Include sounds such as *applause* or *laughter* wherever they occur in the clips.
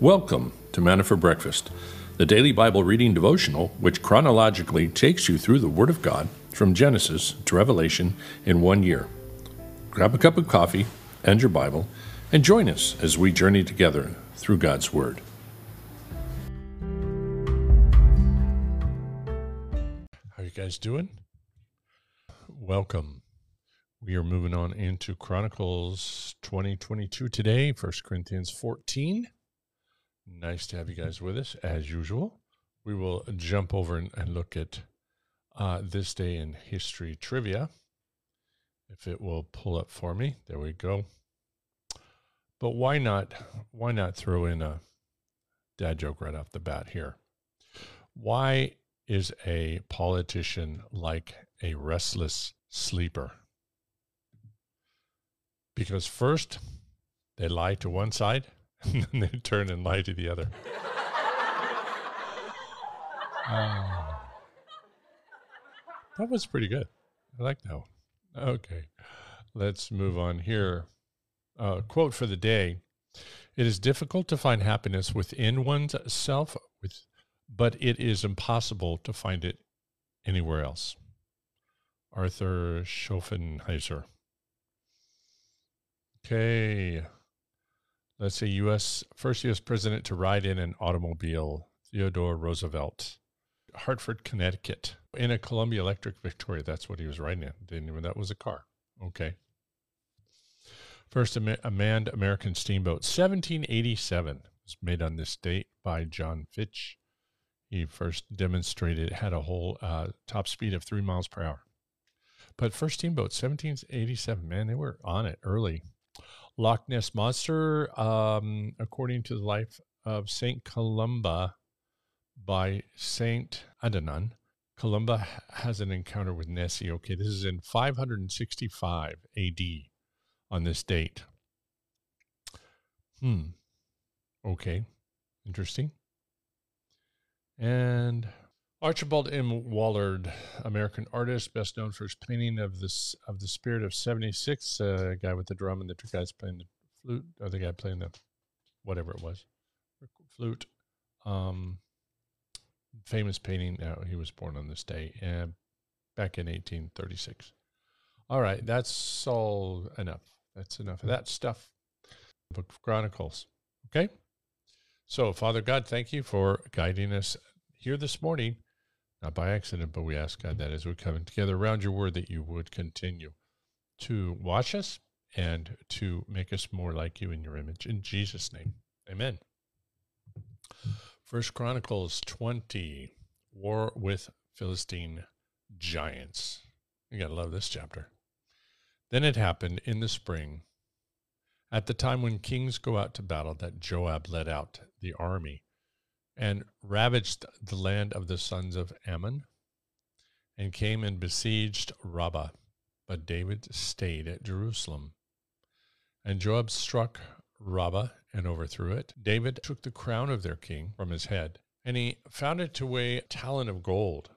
Welcome to Manna for Breakfast, the daily Bible reading devotional which chronologically takes you through the Word of God from Genesis to Revelation in one year. Grab a cup of coffee and your Bible and join us as we journey together through God's Word. How are you guys doing? Welcome. We are moving on into Chronicles 2022 today, 1 Corinthians 14. Nice to have you guys with us as usual. We will jump over and, and look at uh, this day in history trivia. If it will pull up for me, there we go. But why not? Why not throw in a dad joke right off the bat here? Why is a politician like a restless sleeper? Because first, they lie to one side *laughs* and then they turn and lie to the other. Uh, that was pretty good. I like that one. Okay, let's move on here. Uh, quote for the day It is difficult to find happiness within one's self, with, but it is impossible to find it anywhere else. Arthur Schopenhauer. Okay, let's say U.S. first U.S. president to ride in an automobile, Theodore Roosevelt. Hartford, Connecticut, in a Columbia Electric Victoria. That's what he was riding in. Didn't even that was a car. Okay. First manned American steamboat, 1787, was made on this date by John Fitch. He first demonstrated it had a whole uh, top speed of three miles per hour. But first steamboat, 1787, man, they were on it early. Loch Ness Monster, um, according to the life of St. Columba by St. Adomnán, Columba has an encounter with Nessie. Okay, this is in 565 AD on this date. Hmm. Okay. Interesting. And Archibald M. Willard, American artist, best known for his painting of this of the Spirit of '76. Uh, guy with the drum and the two guys playing the flute, or the guy playing the whatever it was, flute. Um, famous painting. Uh, he was born on this day, uh, back in 1836. All right, that's all enough. That's enough of that stuff. Book of Chronicles. Okay. So, Father God, thank you for guiding us here this morning not by accident, but we ask God that as we come together around your word, that you would continue to watch us and to make us more like you in your image. In Jesus' name, amen. First Chronicles 20, War with Philistine Giants. You got to love this chapter. Then it happened in the spring, at the time when kings go out to battle, that Joab led out the army and ravaged the land of the sons of Ammon, and came and besieged Rabbah. But David stayed at Jerusalem. And Joab struck Rabbah and overthrew it. David took the crown of their king from his head, and he found it to weigh a talent of gold,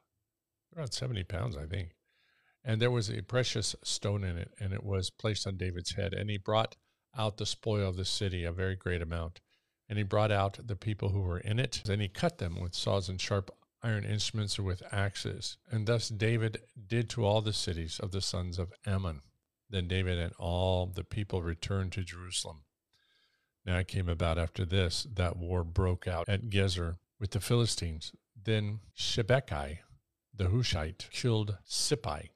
around 70 pounds, I think. And there was a precious stone in it, and it was placed on David's head. And he brought out the spoil of the city, a very great amount. And he brought out the people who were in it, and he cut them with saws and sharp iron instruments or with axes. And thus David did to all the cities of the sons of Ammon. Then David and all the people returned to Jerusalem. Now it came about after this that war broke out at Gezer with the Philistines. Then Shebechai, the Hushite, killed Sippai,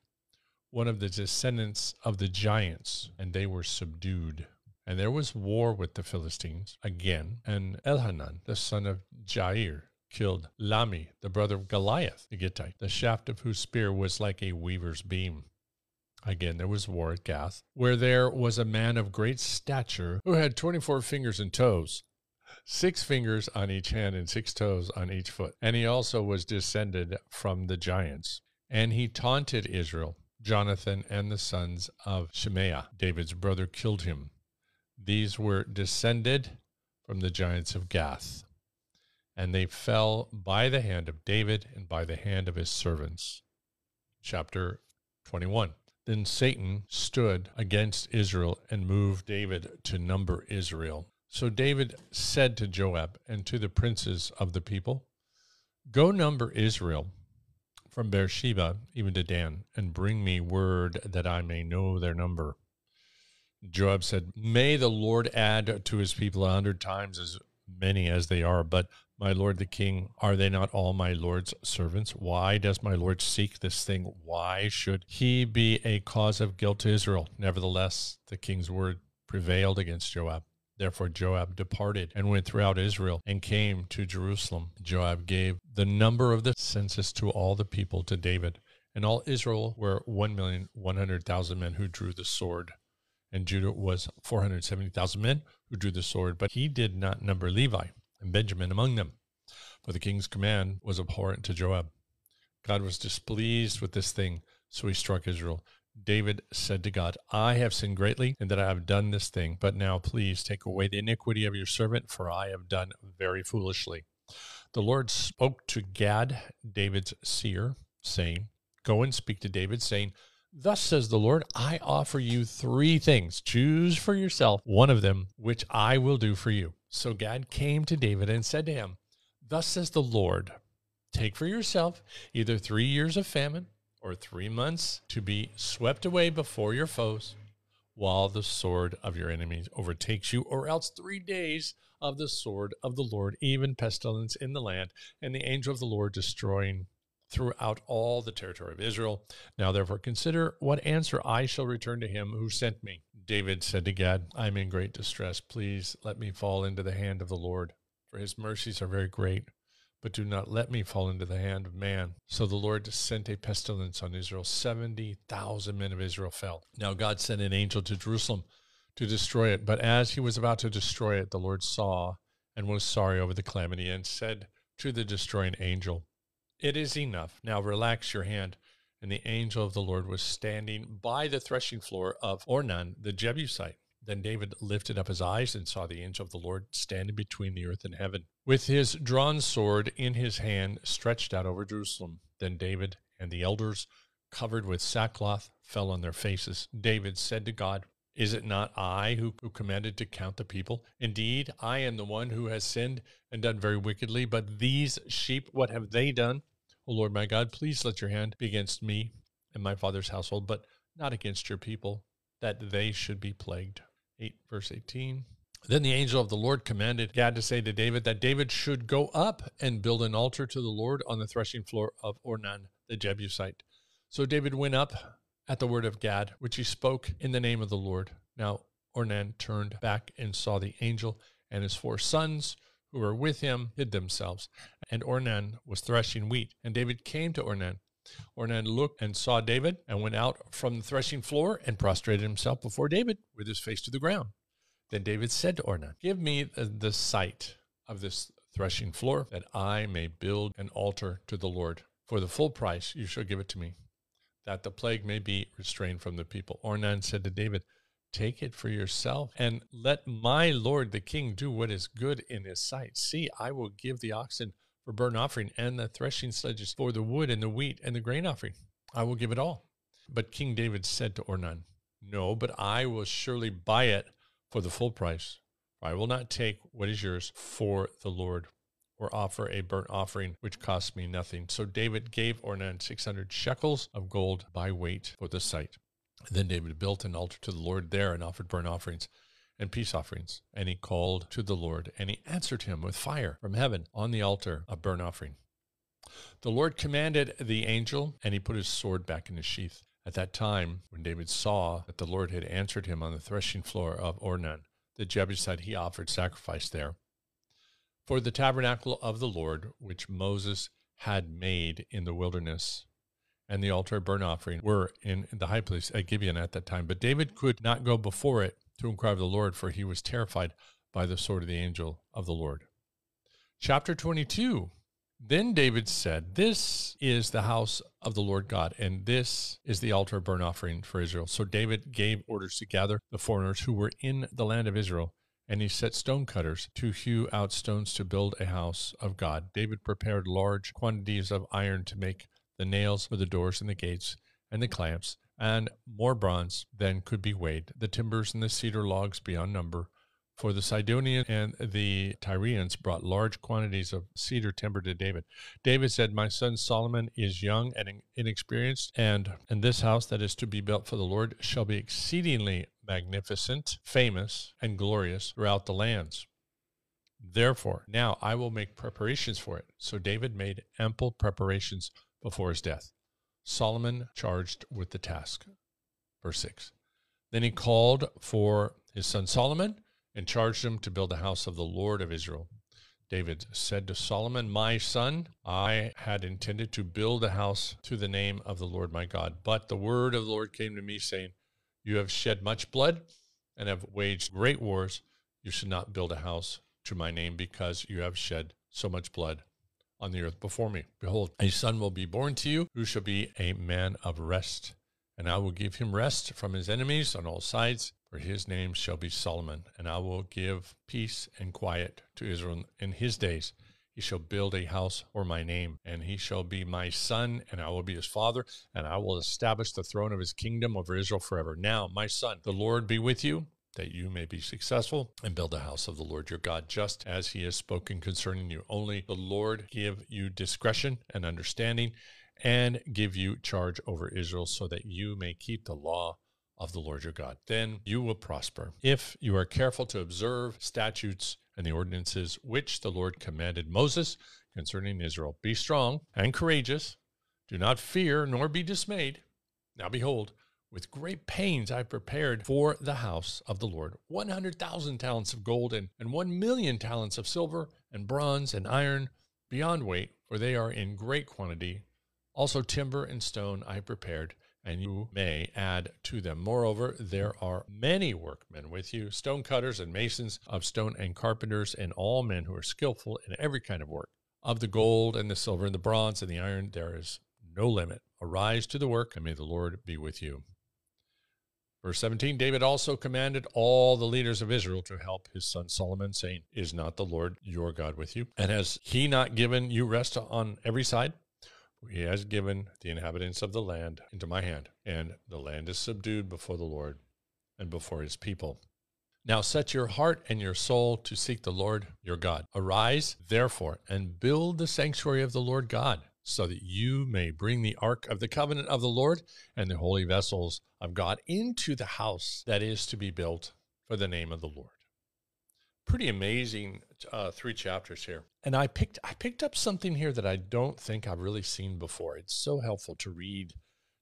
one of the descendants of the giants, and they were subdued. And there was war with the Philistines again, and Elhanan, the son of Jair, killed Lahmi, the brother of Goliath the Gittite, the shaft of whose spear was like a weaver's beam. Again, there was war at Gath, where there was a man of great stature who had 24 fingers and toes, six fingers on each hand and six toes on each foot. And he also was descended from the giants. And he taunted Israel. Jonathan and the sons of Shimea, David's brother, killed him. These were descended from the giants of Gath, and they fell by the hand of David and by the hand of his servants. Chapter 21. Then Satan stood against Israel and moved David to number Israel. So David said to Joab and to the princes of the people, Go number Israel from Beersheba even to Dan, and bring me word that I may know their number. Joab said, May the Lord add to his people a hundred times as many as they are. But my lord the king, are they not all my lord's servants? Why does my lord seek this thing? Why should he be a cause of guilt to Israel? Nevertheless, the king's word prevailed against Joab. Therefore, Joab departed and went throughout Israel and came to Jerusalem. Joab gave the number of the census to all the people to David, and all Israel were one million one hundred thousand men who drew the sword and Judah was 470,000 men who drew the sword, but he did not number Levi and Benjamin among them. For the king's command was abhorrent to Joab. God was displeased with this thing, so he struck Israel. David said to God, I have sinned greatly in that I have done this thing, but now please take away the iniquity of your servant, for I have done very foolishly. The Lord spoke to Gad, David's seer, saying, Go and speak to David, saying, Thus says the Lord, I offer you three things. Choose for yourself one of them, which I will do for you. So Gad came to David and said to him, Thus says the Lord, take for yourself either three years of famine or three months to be swept away before your foes while the sword of your enemies overtakes you, or else three days of the sword of the Lord, even pestilence in the land, and the angel of the Lord destroying throughout all the territory of Israel. Now, therefore, consider what answer I shall return to him who sent me. David said to Gad, I am in great distress. Please let me fall into the hand of the Lord, for his mercies are very great. But do not let me fall into the hand of man. So the Lord sent a pestilence on Israel. 70,000 men of Israel fell. Now God sent an angel to Jerusalem to destroy it. But as he was about to destroy it, the Lord saw and was sorry over the calamity and said to the destroying angel, it is enough. Now relax your hand. And the angel of the Lord was standing by the threshing floor of Ornan the Jebusite. Then David lifted up his eyes and saw the angel of the Lord standing between the earth and heaven, with his drawn sword in his hand stretched out over Jerusalem. Then David and the elders, covered with sackcloth, fell on their faces. David said to God, Is it not I who, who commanded to count the people? Indeed, I am the one who has sinned and done very wickedly, but these sheep, what have they done? O Lord my God, please let your hand be against me and my father's household, but not against your people, that they should be plagued. 8 verse 18. Then the angel of the Lord commanded Gad to say to David that David should go up and build an altar to the Lord on the threshing floor of Ornan the Jebusite. So David went up at the word of Gad, which he spoke in the name of the Lord. Now Ornan turned back and saw the angel and his four sons who were with him hid themselves. And Ornan was threshing wheat. And David came to Ornan. Ornan looked and saw David and went out from the threshing floor and prostrated himself before David with his face to the ground. Then David said to Ornan, Give me the site of this threshing floor that I may build an altar to the Lord. For the full price you shall give it to me, that the plague may be restrained from the people. Ornan said to David, Take it for yourself and let my lord the king do what is good in his sight. See, I will give the oxen for burnt offering and the threshing sledges for the wood and the wheat and the grain offering. I will give it all. But King David said to Ornan, No, but I will surely buy it for the full price. I will not take what is yours for the Lord or offer a burnt offering which costs me nothing. So David gave Ornan 600 shekels of gold by weight for the site. Then David built an altar to the Lord there and offered burnt offerings and peace offerings. And he called to the Lord, and he answered him with fire from heaven on the altar of burnt offering. The Lord commanded the angel, and he put his sword back in his sheath. At that time, when David saw that the Lord had answered him on the threshing floor of Ornan, the Jebusite, he offered sacrifice there. For the tabernacle of the Lord, which Moses had made in the wilderness, and the altar of burnt offering were in the high place at Gibeon at that time. But David could not go before it to inquire of the Lord, for he was terrified by the sword of the angel of the Lord. Chapter 22 Then David said, This is the house of the Lord God, and this is the altar of burnt offering for Israel. So David gave orders to gather the foreigners who were in the land of Israel. And he set stone cutters to hew out stones to build a house of God. David prepared large quantities of iron to make the nails for the doors and the gates, and the clamps, and more bronze than could be weighed, the timbers and the cedar logs beyond number, For the Sidonians and the Tyrians brought large quantities of cedar timber to David. David said, My son Solomon is young and inexperienced, and, and this house that is to be built for the Lord shall be exceedingly magnificent, famous, and glorious throughout the lands. Therefore, now I will make preparations for it. So David made ample preparations before his death. Solomon charged with the task. Verse 6. Then he called for his son Solomon and charged him to build the house of the Lord of Israel. David said to Solomon, My son, I had intended to build a house to the name of the Lord my God, but the word of the Lord came to me, saying, You have shed much blood and have waged great wars. You should not build a house to my name because you have shed so much blood on the earth before me. Behold, a son will be born to you who shall be a man of rest, and I will give him rest from his enemies on all sides for his name shall be Solomon, and I will give peace and quiet to Israel in his days. He shall build a house for my name, and he shall be my son, and I will be his father, and I will establish the throne of his kingdom over Israel forever. Now, my son, the Lord be with you, that you may be successful and build the house of the Lord your God, just as he has spoken concerning you. Only the Lord give you discretion and understanding, and give you charge over Israel, so that you may keep the law of the Lord your God. Then you will prosper. If you are careful to observe statutes and the ordinances which the Lord commanded Moses concerning Israel, be strong and courageous. Do not fear nor be dismayed. Now behold, with great pains I prepared for the house of the Lord 100,000 talents of gold and, and 1 million talents of silver and bronze and iron beyond weight, for they are in great quantity. Also timber and stone I prepared and you may add to them. Moreover, there are many workmen with you, stone cutters and masons of stone and carpenters, and all men who are skillful in every kind of work. Of the gold and the silver and the bronze and the iron, there is no limit. Arise to the work, and may the Lord be with you. Verse 17 David also commanded all the leaders of Israel to help his son Solomon, saying, Is not the Lord your God with you? And has he not given you rest on every side? He has given the inhabitants of the land into my hand, and the land is subdued before the Lord and before his people. Now set your heart and your soul to seek the Lord your God. Arise, therefore, and build the sanctuary of the Lord God, so that you may bring the ark of the covenant of the Lord and the holy vessels of God into the house that is to be built for the name of the Lord pretty amazing uh, three chapters here. And I picked I picked up something here that I don't think I've really seen before. It's so helpful to read,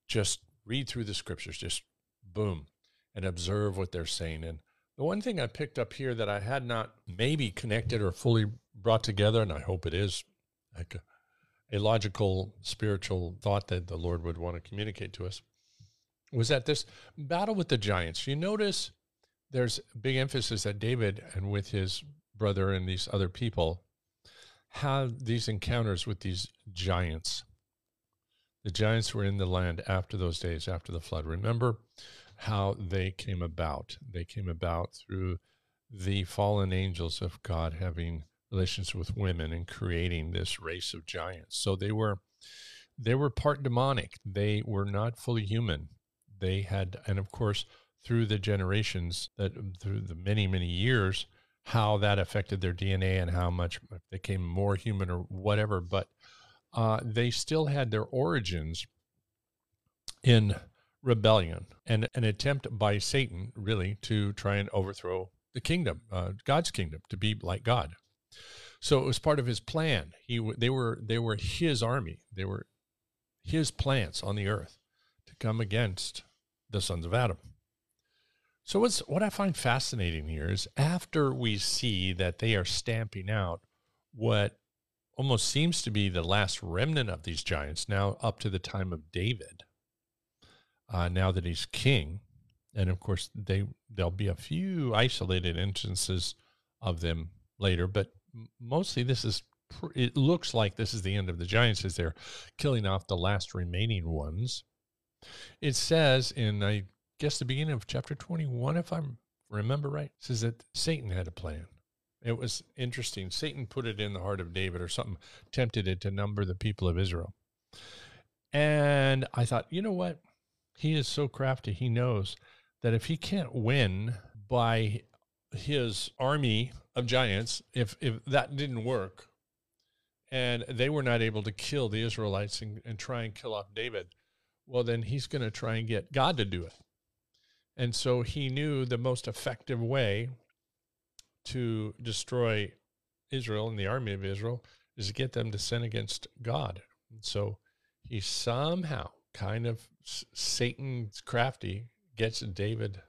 just read through the scriptures, just boom, and observe what they're saying. And the one thing I picked up here that I had not maybe connected or fully brought together, and I hope it is a, logical spiritual thought that the Lord would want to communicate to us, was that this battle with the giants. You notice there's big emphasis that David and with his brother and these other people had these encounters with these giants. The giants were in the land after those days, after the flood. Remember how they came about. They came about through the fallen angels of God having relations with women and creating this race of giants. So they were they were part demonic. They were not fully human. They had and of course through the generations that through the many many years how that affected their DNA and how much they became more human or whatever but uh, they still had their origins in rebellion and an attempt by Satan really to try and overthrow the kingdom uh, God's kingdom to be like God so it was part of his plan he they were they were his army they were his plants on the earth to come against the sons of Adam so what's what I find fascinating here is after we see that they are stamping out what almost seems to be the last remnant of these giants now up to the time of David. Uh, now that he's king, and of course they there'll be a few isolated instances of them later, but mostly this is it looks like this is the end of the giants as they're killing off the last remaining ones. It says in I guess the beginning of chapter 21, if I remember right, says that Satan had a plan. It was interesting. Satan put it in the heart of David or something, tempted it to number the people of Israel. And I thought, you know what? He is so crafty. He knows that if he can't win by his army of giants, if if that didn't work, and they were not able to kill the Israelites and, and try and kill off David, well, then he's going to try and get God to do it. And so he knew the most effective way to destroy Israel and the army of Israel is to get them to sin against God. And so he somehow, kind of Satan's crafty, gets David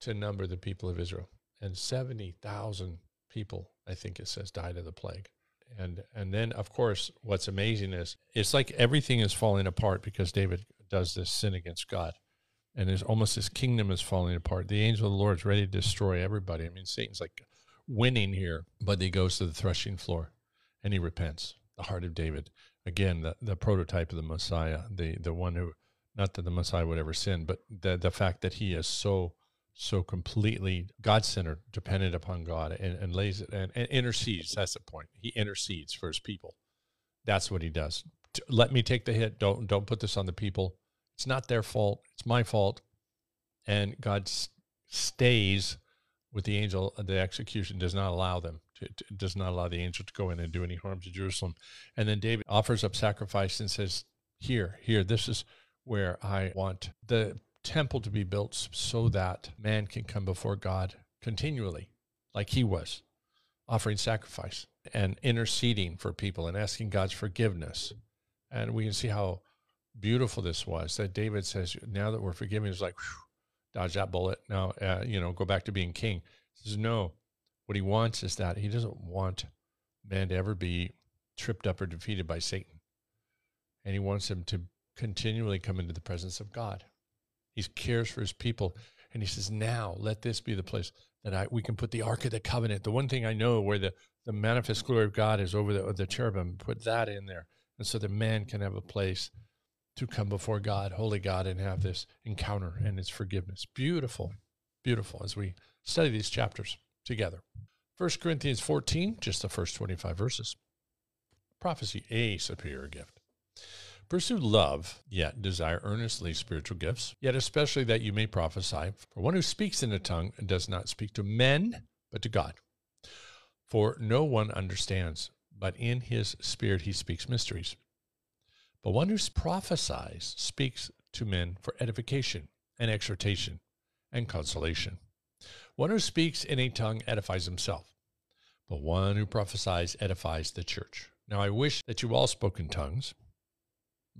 to number the people of Israel. And 70,000 people, I think it says, died of the plague. And and then of course what's amazing is it's like everything is falling apart because David does this sin against God. And there's almost his kingdom is falling apart. The angel of the Lord is ready to destroy everybody. I mean, Satan's like winning here, but he goes to the threshing floor and he repents. The heart of David. Again, the, the prototype of the Messiah, the the one who not that the Messiah would ever sin, but the the fact that he is so so completely God centered, dependent upon God, and, and lays it and, and, intercedes. That's the point. He intercedes for his people. That's what he does. Let me take the hit. Don't don't put this on the people. It's not their fault. It's my fault. And God s- stays with the angel. The execution does not allow them. To, to, does not allow the angel to go in and do any harm to Jerusalem. And then David offers up sacrifice and says, "Here, here. This is where I want the temple to be built so that man can come before God continually, like he was, offering sacrifice and interceding for people and asking God's forgiveness. And we can see how beautiful this was that David says, now that we're forgiven, it's like, whew, dodge that bullet. Now, uh, you know, go back to being king. He says, no, what he wants is that he doesn't want man to ever be tripped up or defeated by Satan. And he wants him to continually come into the presence of God. He cares for his people. And he says, now let this be the place that I we can put the Ark of the Covenant. The one thing I know where the, the manifest glory of God is over the, the cherubim, put that in there. And so the man can have a place to come before God, holy God, and have this encounter and its forgiveness. Beautiful, beautiful as we study these chapters together. 1 Corinthians 14, just the first 25 verses. Prophecy, a superior gift. Pursue love, yet desire earnestly spiritual gifts, yet especially that you may prophesy. For one who speaks in a tongue does not speak to men, but to God. For no one understands, but in his spirit he speaks mysteries. But one who prophesies speaks to men for edification and exhortation and consolation. One who speaks in a tongue edifies himself, but one who prophesies edifies the church. Now I wish that you all spoke in tongues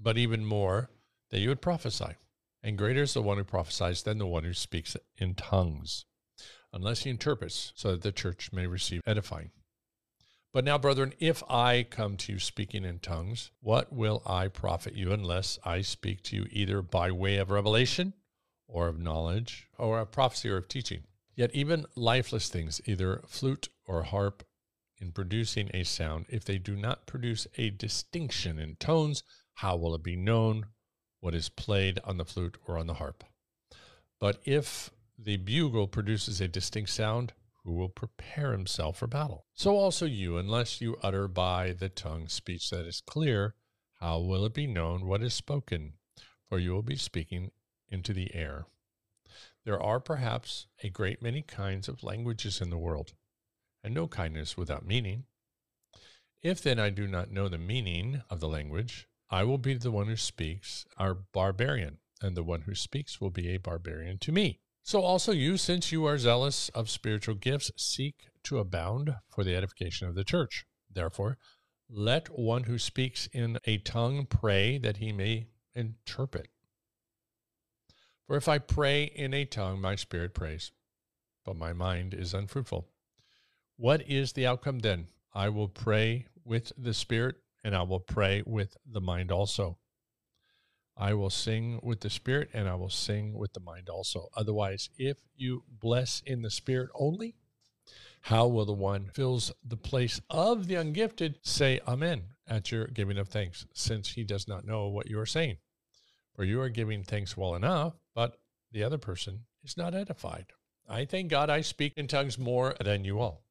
but even more that you would prophesy. And greater is the one who prophesies than the one who speaks in tongues, unless he interprets, so that the church may receive edifying. But now, brethren, if I come to you speaking in tongues, what will I profit you unless I speak to you either by way of revelation or of knowledge or of prophecy or of teaching? Yet even lifeless things, either flute or harp, in producing a sound, if they do not produce a distinction in tones, how will it be known what is played on the flute or on the harp? But if the bugle produces a distinct sound, who will prepare himself for battle? So also you, unless you utter by the tongue speech that is clear, how will it be known what is spoken? For you will be speaking into the air. There are perhaps a great many kinds of languages in the world, and no kindness without meaning. If then I do not know the meaning of the language, I will be the one who speaks, our barbarian, and the one who speaks will be a barbarian to me. So also you, since you are zealous of spiritual gifts, seek to abound for the edification of the church. Therefore, let one who speaks in a tongue pray that he may interpret. For if I pray in a tongue, my spirit prays, but my mind is unfruitful. What is the outcome then? I will pray with the spirit, and I will pray with the mind also. I will sing with the spirit and I will sing with the mind also. Otherwise, if you bless in the spirit only, how will the one fills the place of the ungifted say amen at your giving of thanks, since he does not know what you are saying? For you are giving thanks well enough, but the other person is not edified. I thank God I speak in tongues more than you all.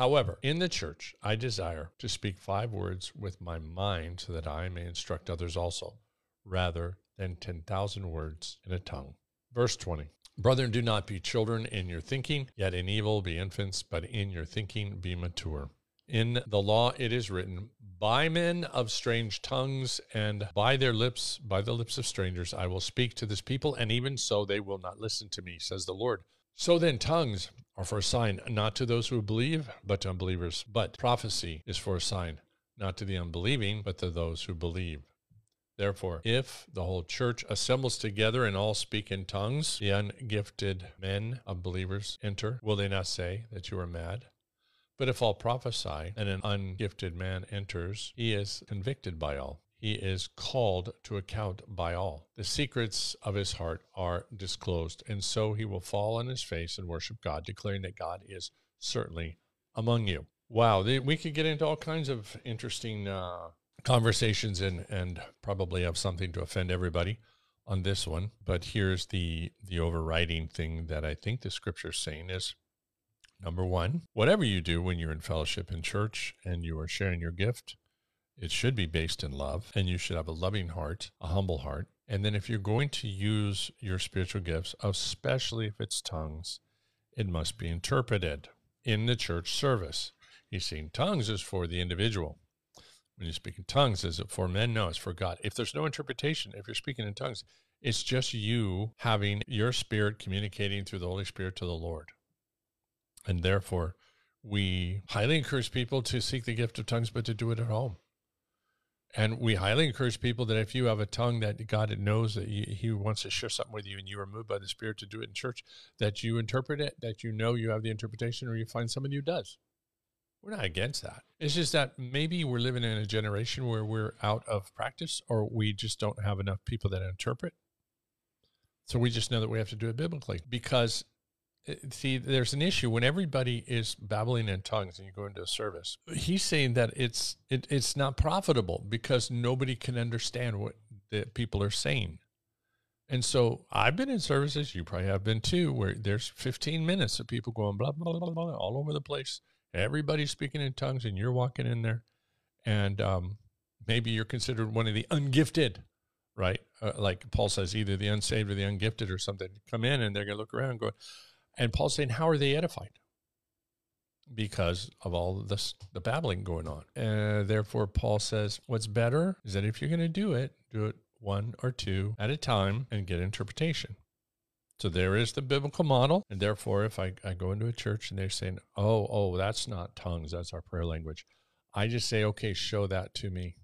However, in the church, I desire to speak five words with my mind so that I may instruct others also, rather than 10,000 words in a tongue. Verse 20 Brethren, do not be children in your thinking, yet in evil be infants, but in your thinking be mature. In the law it is written, By men of strange tongues and by their lips, by the lips of strangers, I will speak to this people, and even so they will not listen to me, says the Lord. So then, tongues are for a sign, not to those who believe, but to unbelievers. But prophecy is for a sign, not to the unbelieving, but to those who believe. Therefore, if the whole church assembles together and all speak in tongues, the ungifted men of believers enter, will they not say that you are mad? But if all prophesy and an ungifted man enters, he is convicted by all. He is called to account by all. The secrets of his heart are disclosed, and so he will fall on his face and worship God, declaring that God is certainly among you. Wow, we could get into all kinds of interesting uh, conversations and and probably have something to offend everybody on this one. But here's the the overriding thing that I think the scripture is saying is number one, whatever you do when you're in fellowship in church and you are sharing your gift, it should be based in love, and you should have a loving heart, a humble heart. And then if you're going to use your spiritual gifts, especially if it's tongues, it must be interpreted in the church service. You see, tongues is for the individual when you speak in tongues, is it for men? No, it's for God. If there's no interpretation, if you're speaking in tongues, it's just you having your spirit communicating through the Holy Spirit to the Lord. And therefore, we highly encourage people to seek the gift of tongues, but to do it at home. And we highly encourage people that if you have a tongue that God knows that you, He wants to share something with you and you are moved by the Spirit to do it in church, that you interpret it, that you know you have the interpretation, or you find somebody who does. We're not against that. It's just that maybe we're living in a generation where we're out of practice or we just don't have enough people that interpret. So we just know that we have to do it biblically because see there's an issue when everybody is babbling in tongues and you go into a service. He's saying that it's it, it's not profitable because nobody can understand what the people are saying. And so I've been in services, you probably have been too, where there's 15 minutes of people going blah, blah, blah, blah, all over the place everybody's speaking in tongues and you're walking in there and um, maybe you're considered one of the ungifted right uh, like paul says either the unsaved or the ungifted or something come in and they're going to look around and go and paul's saying how are they edified because of all this the babbling going on and therefore paul says what's better is that if you're going to do it do it one or two at a time and get interpretation so there is the biblical model. And therefore, if I, I go into a church and they're saying, oh, oh, that's not tongues, that's our prayer language, I just say, okay, show that to me.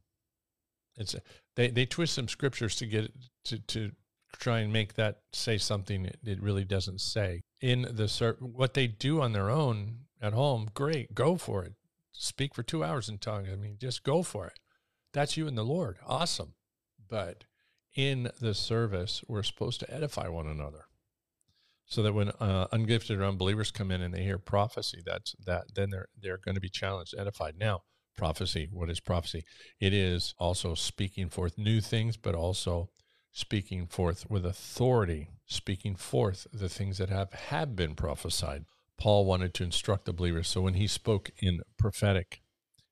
It's they, they twist some scriptures to get to, to try and make that say something it, it really doesn't say. In the what they do on their own at home, great, go for it. Speak for two hours in tongues. I mean, just go for it. That's you and the Lord. Awesome. But in the service, we're supposed to edify one another so that when uh, ungifted or unbelievers come in and they hear prophecy, that's that then they're they're going to be challenged, edified. Now, prophecy, what is prophecy? It is also speaking forth new things, but also speaking forth with authority, speaking forth the things that have have been prophesied. Paul wanted to instruct the believers, so when he spoke in prophetic,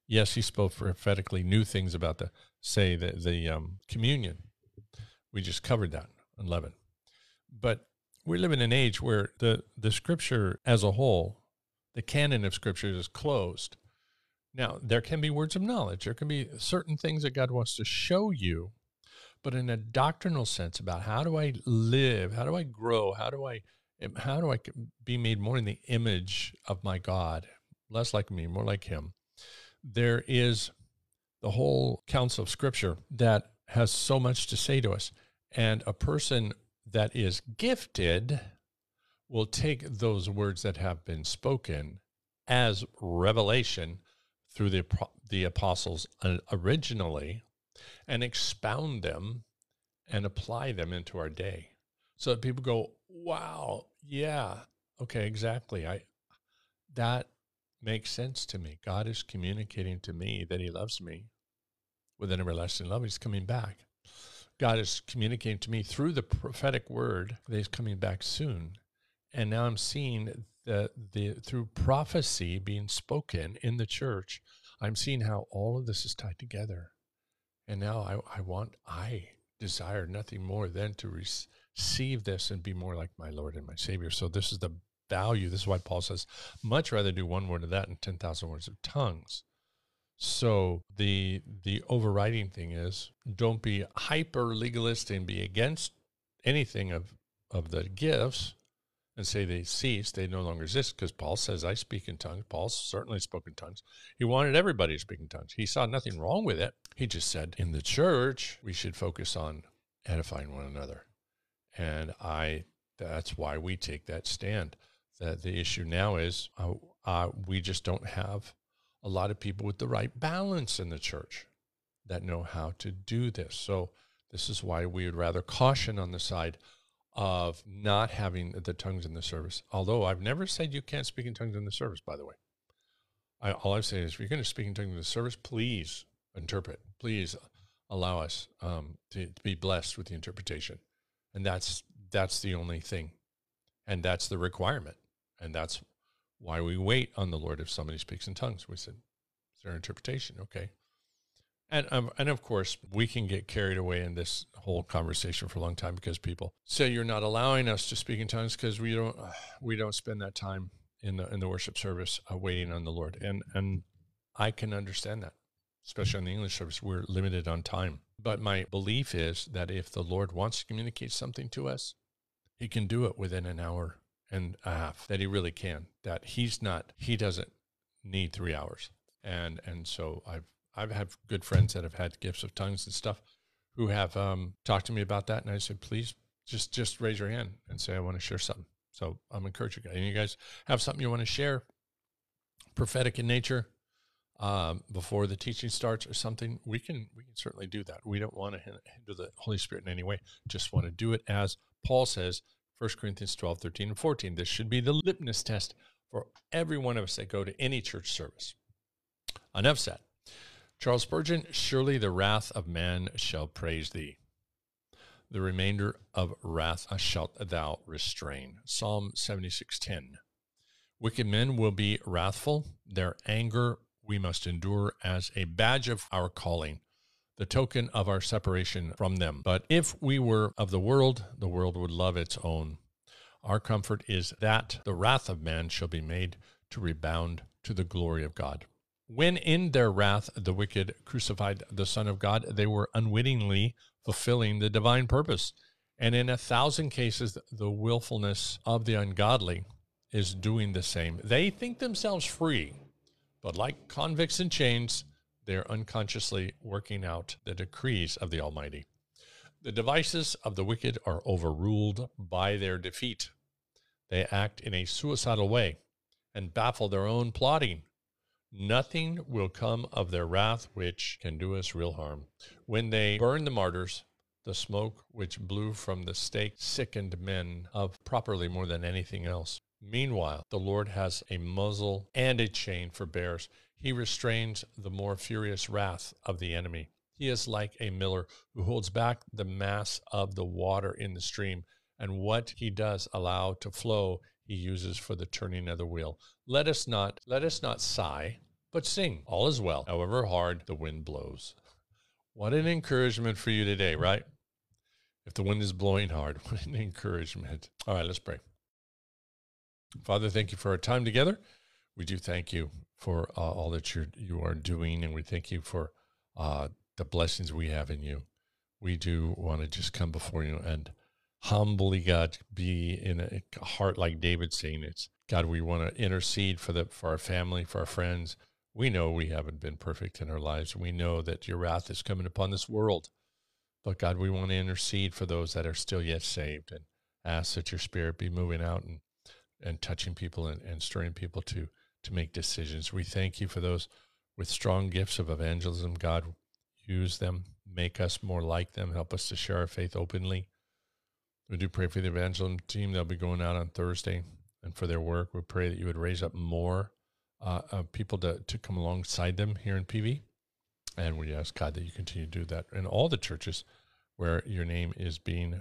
yes, he spoke prophetically new things about the say the the um, communion. We just covered that in eleven, but we live in an age where the, the scripture as a whole, the canon of scripture is closed. Now, there can be words of knowledge. There can be certain things that God wants to show you, but in a doctrinal sense about how do I live? How do I grow? How do I how do I be made more in the image of my God, less like me, more like him? There is the whole counsel of scripture that has so much to say to us. And a person that is gifted will take those words that have been spoken as revelation through the the apostles uh, originally and expound them and apply them into our day. So that people go wow yeah okay exactly. I that makes sense to me. God is communicating to me that he loves me with an everlasting love. He's coming back. God is communicating to me through the prophetic word that He's coming back soon. And now I'm seeing the, the through prophecy being spoken in the church, I'm seeing how all of this is tied together. And now I, I want, I desire nothing more than to, receive this and be more like my Lord and my Savior. So this is the value. This is why Paul says, much rather do one word of that than 10,000 words of tongues. So the the overriding thing is don't be hyper legalist and be against anything of of the gifts and say they cease, they no longer exist because Paul says, I speak in tongues. Paul certainly spoke in tongues. He wanted everybody to speak in tongues. He saw nothing wrong with it. He just said, in the church, we should focus on edifying one another. And I, that's why we take that stand. That the issue now is uh, uh, we just don't have a lot of people with the right balance in the church that know how to do this. So, this is why we would rather caution on the side of not having the tongues in the service. Although I've never said you can't speak in tongues in the service, by the way. I, all I've said is if you're going to speak in tongues in the service, please interpret. Please allow us um, to, to be blessed with the interpretation. And that's that's the only thing. And that's the requirement. And that's why we wait on the Lord if somebody speaks in tongues. We said, is there an interpretation? Okay. And um, and of course, we can get carried away in this whole conversation for a long time because people say you're not allowing us to speak in tongues because we don't uh, *sighs* we don't spend that time in the in the worship service uh, waiting on the Lord. And and I can understand that, especially on the English service, we're limited on time. But my belief is that if the Lord wants to communicate something to us, He can do it within an hour and a half. That He really can. That He's not He doesn't need three hours. And and so I've I've had good friends that have had gifts of tongues and stuff who have um, talked to me about that. And I said, please just, just raise your hand and say, I want to share something. So I'm encouraging you guys. And you guys have something you want to share, prophetic in nature, um, before the teaching starts or something, we can we can certainly do that. We don't want to hinder the Holy Spirit in any way. Just want to do it as Paul says, 1 Corinthians 12, 13, and 14. This should be the litmus test for every one of us that go to any church service. Enough said. Charles Spurgeon, surely the wrath of man shall praise thee. The remainder of wrath shalt thou restrain. Psalm 76:10. Wicked men will be wrathful, their anger we must endure as a badge of our calling, the token of our separation from them. But if we were of the world, the world would love its own. Our comfort is that the wrath of man shall be made to rebound to the glory of God. When in their wrath the wicked crucified the Son of God, they were unwittingly fulfilling the divine purpose. And in a thousand cases, the willfulness of the ungodly is doing the same. They think themselves free, but like convicts in chains, they're unconsciously working out the decrees of the Almighty. The devices of the wicked are overruled by their defeat. They act in a suicidal way and baffle their own plotting Nothing will come of their wrath which can do us real harm. When they burned the martyrs, the smoke which blew from the stake sickened men of properly more than anything else. Meanwhile, the Lord has a muzzle and a chain for bears. He restrains the more furious wrath of the enemy. He is like a miller who holds back the mass of the water in the stream, and what he does allow to flow, he uses for the turning of the wheel. Let us not let us not sigh but sing, all is well, however hard the wind blows. *laughs* What an encouragement for you today, right? If the wind is blowing hard, *laughs* what an encouragement. All right, let's pray. Father, thank you for our time together. We do thank you for uh, all that you're, you are doing, and we thank you for uh, the blessings we have in you. We do want to just come before you and humbly, God, be in a heart like David saying it's God, we want to intercede for the for our family, for our friends, we know we haven't been perfect in our lives. We know that your wrath is coming upon this world. But God, we want to intercede for those that are still yet saved and ask that your spirit be moving out and, and touching people and, and stirring people to, to make decisions. We thank you for those with strong gifts of evangelism. God, use them, make us more like them, help us to share our faith openly. We do pray for the evangelism team. They'll be going out on Thursday and for their work. We pray that you would raise up more uh, uh, people to, to come alongside them here in PV. And we ask God that you continue to do that in all the churches where your name is being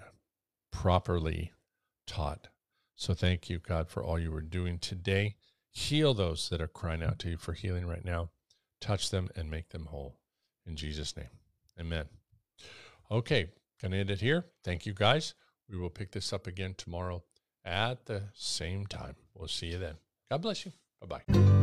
properly taught. So thank you, God, for all you are doing today. Heal those that are crying out to you for healing right now. Touch them and make them whole. In Jesus' name, amen. Okay, gonna end it here. Thank you, guys. We will pick this up again tomorrow at the same time. We'll see you then. God bless you. Bye bye.